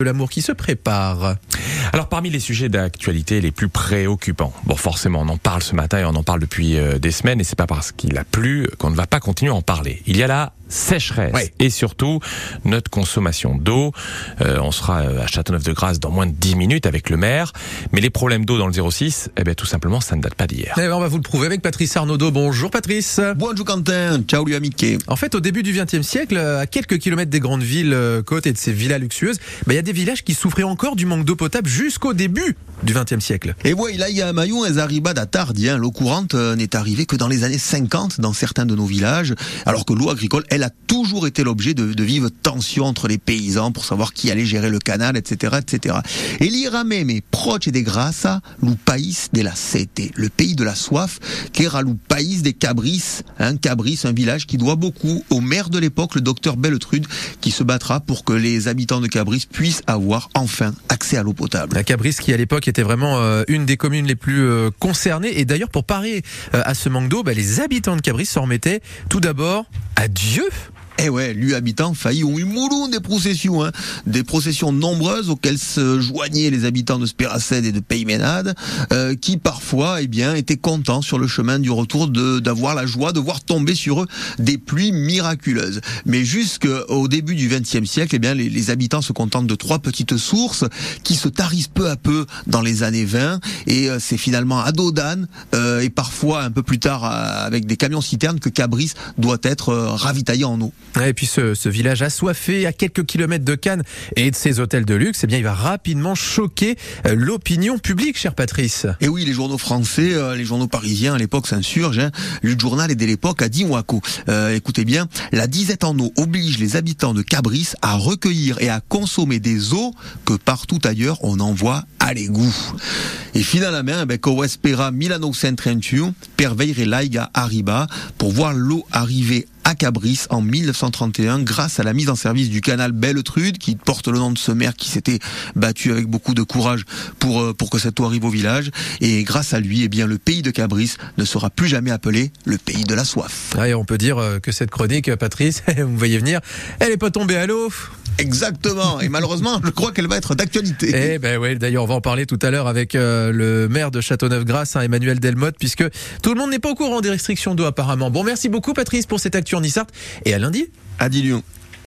de l'amour qui se prépare. Alors parmi les sujets d'actualité les plus préoccupants, bon forcément on en parle ce matin et on en parle depuis euh, des semaines et c'est pas parce qu'il a plu qu'on ne va pas continuer à en parler. Il y a la sécheresse Ouais. et surtout notre consommation d'eau. Euh, on sera euh, à Châteauneuf-de-Grâce dans moins de 10 minutes avec le maire, mais les problèmes d'eau dans le 06, eh bien tout simplement ça ne date pas d'hier. Eh ben, on va vous le prouver avec Patrice Arnaudot. Bonjour Patrice. Bonjour Quentin, ciao lui Mickey. En fait, au début du XXe siècle, à quelques kilomètres des grandes villes euh, côtes et de ces villas luxueuses, ben, il y a des villages qui souffraient encore du manque d'eau potable jusqu'au début du XXe siècle. Et ouais, là il y a Maillon et Zariba d'Atardi, hein. l'eau courante n'est arrivée que dans les années 50 dans certains de nos villages, alors que l'eau agricole, elle a toujours été l'objet de, de vives tensions entre les paysans pour savoir qui allait gérer le canal, etc. etc. Et l'Irame, mais proche des Grassa, país de la Sete, le pays de la soif, qui era lu país des Cabris, hein, Cabris, un village qui doit beaucoup au maire de l'époque, le docteur Belletrude, qui se battra pour que les habitants de Cabris puissent avoir enfin accès à l'eau potable. La Cabris, qui à l'époque était vraiment euh, une des communes les plus euh, concernées. Et d'ailleurs, pour parer euh, à ce manque d'eau, ben, les habitants de Cabris s'en remettaient tout d'abord à Dieu. Eh ouais, lui habitants failli ont eu mouloun des processions, hein. des processions nombreuses auxquelles se joignaient les habitants de Spéracède et de Pays-Ménade, euh, qui parfois, eh bien, étaient contents sur le chemin du retour de d'avoir la joie de voir tomber sur eux des pluies miraculeuses. Mais jusqu'au début du XXe siècle, eh bien, les, habitants se contentent de trois petites sources qui se tarissent peu à peu dans les années 20, et euh, c'est finalement à Dodane euh, et parfois un peu plus tard avec des camions citernes que Cabris doit être ravitaillé en eau. Et puis ce, village assoiffé à quelques kilomètres de Cannes et de ses hôtels de luxe, eh bien, il va rapidement choquer euh, l'opinion publique, cher Patrice. Et oui, les journaux français, euh, les journaux parisiens à l'époque s'insurgent. Hein. Le journal est dès l'époque à Dimwako. Euh, écoutez bien, la disette en eau oblige les habitants de Cabris à recueillir et à consommer des eaux que partout ailleurs on envoie à l'égout. Et finalement, ben, qu'au espera Milano Centrentiu, per veire laiga arriba, pour voir l'eau arriver à Cabris en 1931 grâce à la mise en service du canal Belletrude qui porte le nom de ce maire qui s'était battu avec beaucoup de courage pour, euh, pour que cette eau arrive au village et grâce à lui eh bien, le pays de Cabris ne sera plus jamais appelé le pays de la soif. Ouais, on peut dire euh, que cette chronique, Patrice, vous voyez venir, elle est pas tombée à l'eau. Exactement et malheureusement je crois qu'elle va être d'actualité. Eh ben ouais, d'ailleurs on va en parler tout à l'heure avec euh, le maire de Châteauneuf-Grasse, hein, Emmanuel Delmotte, puisque tout le monde n'est pas au courant des restrictions d'eau apparemment. Bon, merci beaucoup Patrice pour cette actu en Issart et à lundi. Adi Lyon.